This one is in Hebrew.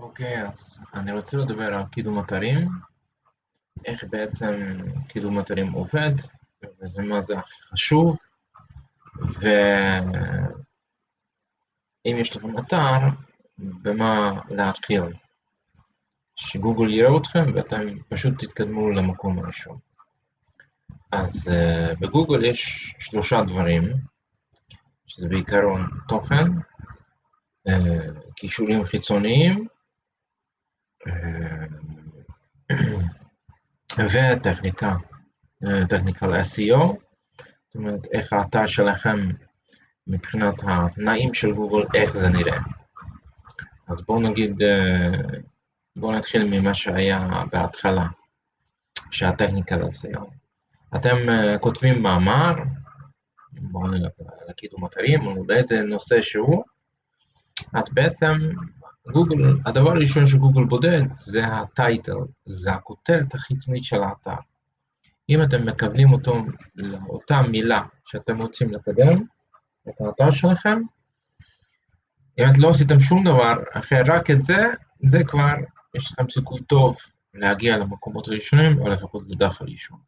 אוקיי, אז אני רוצה לדבר על קידום אתרים, איך בעצם קידום אתרים עובד, וזה מה זה הכי חשוב, ואם יש לכם אתר, במה להתחיל. שגוגל יראה אתכם ואתם פשוט תתקדמו למקום הראשון. אז uh, בגוגל יש שלושה דברים, שזה בעיקרון תוכן, uh, קישורים חיצוניים וטכניקה, טכניקה ל-SEO, זאת אומרת איך האתר שלכם מבחינת התנאים של גוגל, איך זה נראה. אז בואו נגיד, בואו נתחיל ממה שהיה בהתחלה, שהטכניקה ל-SEO. אתם כותבים מאמר, בואו נלך לקידום אתרים, או באיזה נושא שהוא, אז בעצם גוגל, הדבר הראשון שגוגל בודק זה הטייטל, זה הכותרת החיצונית של האתר. אם אתם מקבלים אותו לאותה מילה שאתם רוצים לקדם את האתר שלכם, אם אתם לא עשיתם שום דבר אחר, רק את זה, זה כבר, יש לכם סיכוי טוב להגיע למקומות הראשונים, או לפחות לדף הראשון.